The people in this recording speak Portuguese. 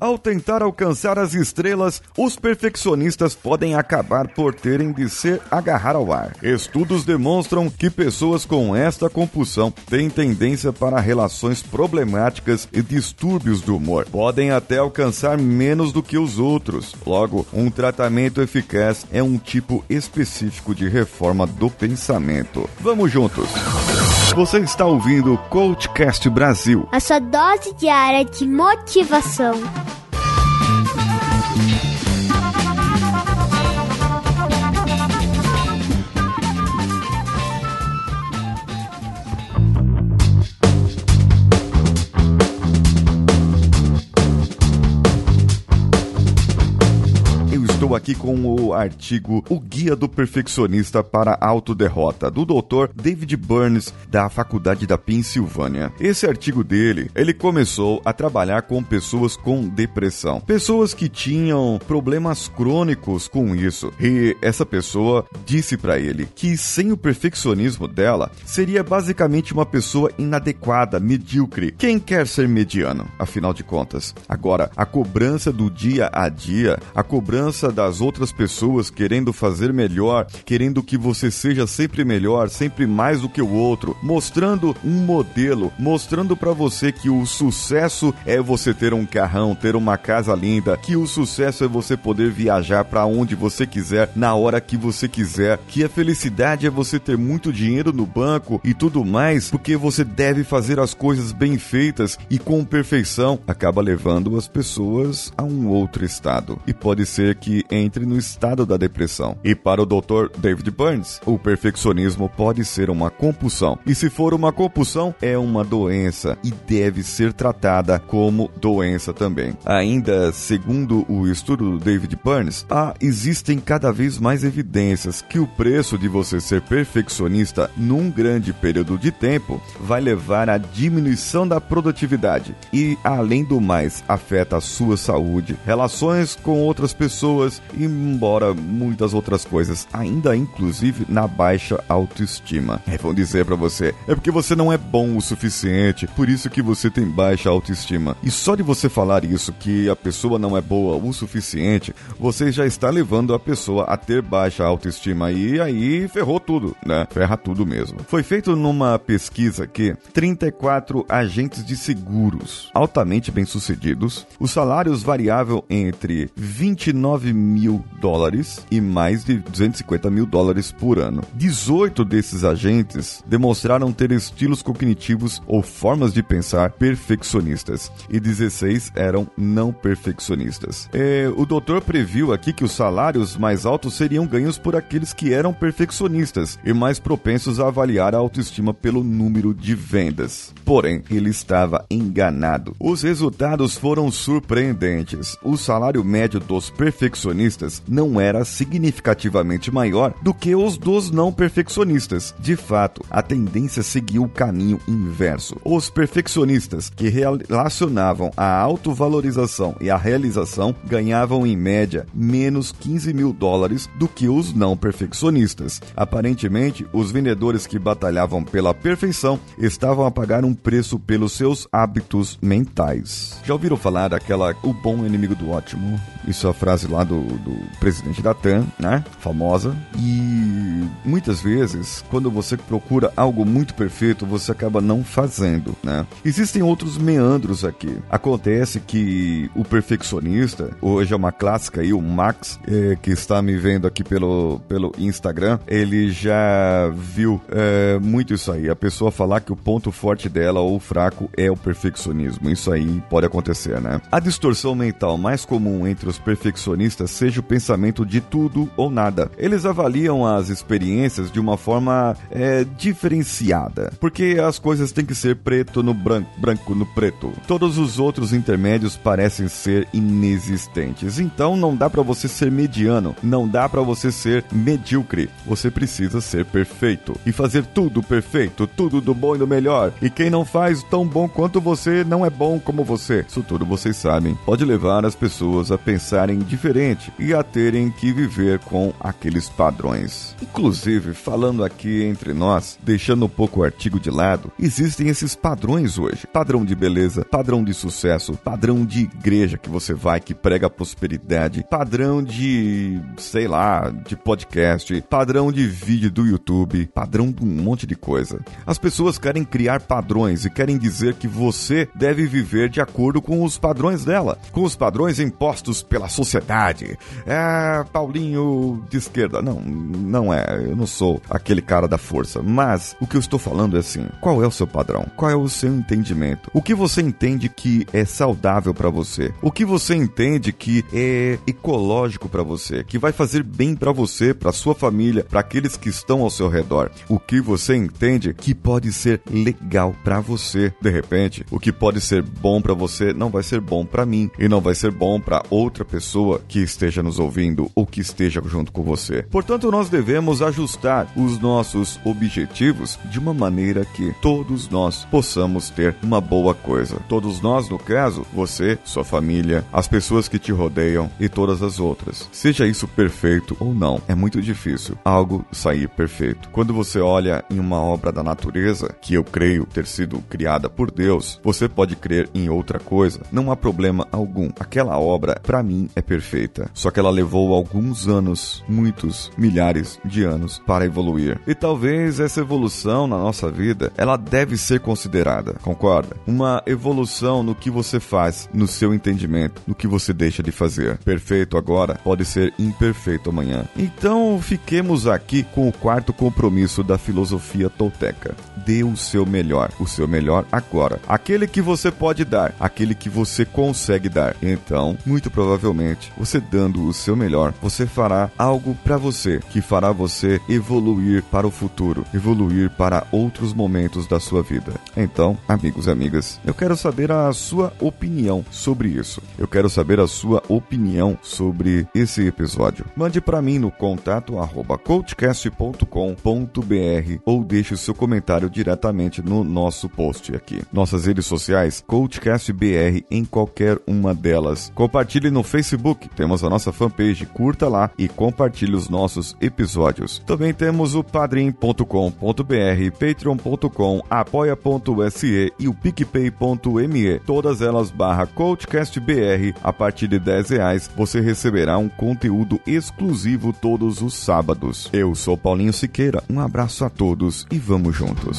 Ao tentar alcançar as estrelas, os perfeccionistas podem acabar por terem de se agarrar ao ar. Estudos demonstram que pessoas com esta compulsão têm tendência para relações problemáticas e distúrbios do humor. Podem até alcançar menos do que os outros. Logo, um tratamento eficaz é um tipo específico de reforma do pensamento. Vamos juntos! Você está ouvindo o Coachcast Brasil. A sua dose diária de motivação. Estou aqui com o artigo O Guia do Perfeccionista para a Autoderrota, do Dr. David Burns, da Faculdade da Pensilvânia. Esse artigo dele, ele começou a trabalhar com pessoas com depressão, pessoas que tinham problemas crônicos com isso. E essa pessoa disse para ele que sem o perfeccionismo dela, seria basicamente uma pessoa inadequada, medíocre. Quem quer ser mediano, afinal de contas? Agora, a cobrança do dia a dia, a cobrança das outras pessoas querendo fazer melhor, querendo que você seja sempre melhor, sempre mais do que o outro, mostrando um modelo, mostrando para você que o sucesso é você ter um carrão, ter uma casa linda, que o sucesso é você poder viajar para onde você quiser, na hora que você quiser, que a felicidade é você ter muito dinheiro no banco e tudo mais, porque você deve fazer as coisas bem feitas e com perfeição, acaba levando as pessoas a um outro estado. E pode ser que entre no estado da depressão. E para o Dr. David Burns, o perfeccionismo pode ser uma compulsão. E se for uma compulsão, é uma doença e deve ser tratada como doença também. Ainda segundo o estudo do David Burns, há, existem cada vez mais evidências que o preço de você ser perfeccionista num grande período de tempo vai levar à diminuição da produtividade e, além do mais, afeta a sua saúde, relações com outras pessoas embora muitas outras coisas, ainda inclusive na baixa autoestima. É, vão dizer para você, é porque você não é bom o suficiente, por isso que você tem baixa autoestima. E só de você falar isso, que a pessoa não é boa o suficiente, você já está levando a pessoa a ter baixa autoestima e aí ferrou tudo, né? Ferra tudo mesmo. Foi feito numa pesquisa que 34 agentes de seguros altamente bem-sucedidos, os salários variavam entre 29 mil dólares e mais de 250 mil dólares por ano. 18 desses agentes demonstraram ter estilos cognitivos ou formas de pensar perfeccionistas e 16 eram não perfeccionistas. É, o doutor previu aqui que os salários mais altos seriam ganhos por aqueles que eram perfeccionistas e mais propensos a avaliar a autoestima pelo número de vendas. Porém, ele estava enganado. Os resultados foram surpreendentes. O salário médio dos perfeccionistas não era significativamente maior do que os dos não perfeccionistas. De fato, a tendência seguiu o caminho inverso. Os perfeccionistas que relacionavam a autovalorização e a realização ganhavam em média menos 15 mil dólares do que os não perfeccionistas. Aparentemente, os vendedores que batalhavam pela perfeição estavam a pagar um preço pelos seus hábitos mentais. Já ouviram falar daquela o bom inimigo do ótimo? Isso é a frase lá do, do presidente da TAM, né? Famosa. E muitas vezes, quando você procura algo muito perfeito, você acaba não fazendo, né? Existem outros meandros aqui. Acontece que o perfeccionista, hoje é uma clássica aí, o Max, é, que está me vendo aqui pelo, pelo Instagram, ele já viu é, muito isso aí. A pessoa falar que o ponto forte dela ou fraco é o perfeccionismo. Isso aí pode acontecer, né? A distorção mental mais comum entre os perfeccionistas seja o pensamento de tudo ou nada. Eles avaliam as experiências de uma forma é, diferenciada, porque as coisas têm que ser preto no branco, branco no preto. Todos os outros intermédios parecem ser inexistentes. Então não dá para você ser mediano, não dá para você ser medíocre. Você precisa ser perfeito e fazer tudo perfeito, tudo do bom e do melhor. E quem não faz tão bom quanto você não é bom como você. Isso tudo vocês sabem. Pode levar as pessoas a pensarem diferente e a terem que viver com aqueles padrões. Inclusive, falando aqui entre nós, deixando um pouco o artigo de lado, existem esses padrões hoje: padrão de beleza, padrão de sucesso, padrão de igreja que você vai que prega prosperidade, padrão de, sei lá, de podcast, padrão de vídeo do YouTube, padrão de um monte de coisa. As pessoas querem criar padrões e querem dizer que você deve viver de acordo com os padrões dela, com os padrões impostos pela sociedade. É, Paulinho de esquerda. Não, não é. Eu não sou aquele cara da força. Mas o que eu estou falando é assim: qual é o seu padrão? Qual é o seu entendimento? O que você entende que é saudável para você? O que você entende que é ecológico para você? Que vai fazer bem para você, para sua família, para aqueles que estão ao seu redor? O que você entende que pode ser legal para você? De repente, o que pode ser bom para você não vai ser bom para mim e não vai ser bom para outra pessoa que esteja nos ouvindo ou que esteja junto com você. Portanto, nós devemos ajustar os nossos objetivos de uma maneira que todos nós possamos ter uma boa coisa. Todos nós, no caso, você, sua família, as pessoas que te rodeiam e todas as outras. Seja isso perfeito ou não, é muito difícil algo sair perfeito. Quando você olha em uma obra da natureza, que eu creio ter sido criada por Deus, você pode crer em outra coisa, não há problema algum. Aquela obra, para mim, é perfeita. Só que ela levou alguns anos, muitos milhares de anos, para evoluir. E talvez essa evolução na nossa vida, ela deve ser considerada, concorda? Uma evolução no que você faz, no seu entendimento, no que você deixa de fazer. Perfeito agora pode ser imperfeito amanhã. Então, fiquemos aqui com o quarto compromisso da filosofia tolteca. Dê o seu melhor, o seu melhor agora. Aquele que você pode dar, aquele que você consegue dar. Então, muito provavelmente, você dando o seu melhor, você fará algo para você que fará você evoluir para o futuro, evoluir para outros momentos da sua vida. Então, amigos e amigas, eu quero saber a sua opinião sobre isso. Eu quero saber a sua opinião sobre esse episódio. Mande para mim no contato coachcast.com.br ou deixe o seu comentário diretamente no nosso post aqui. Nossas redes sociais, CoachCastBR em qualquer uma delas. Compartilhe no Facebook, temos a nossa fanpage, curta lá e compartilhe os nossos episódios. Também temos o padrim.com.br, patreon.com, apoia.se e o picpay.me. Todas elas barra CoachCastBR. A partir de 10 reais você receberá um conteúdo exclusivo todos os sábados. Eu sou Paulinho Siqueira, um abraço a todos e vamos juntos.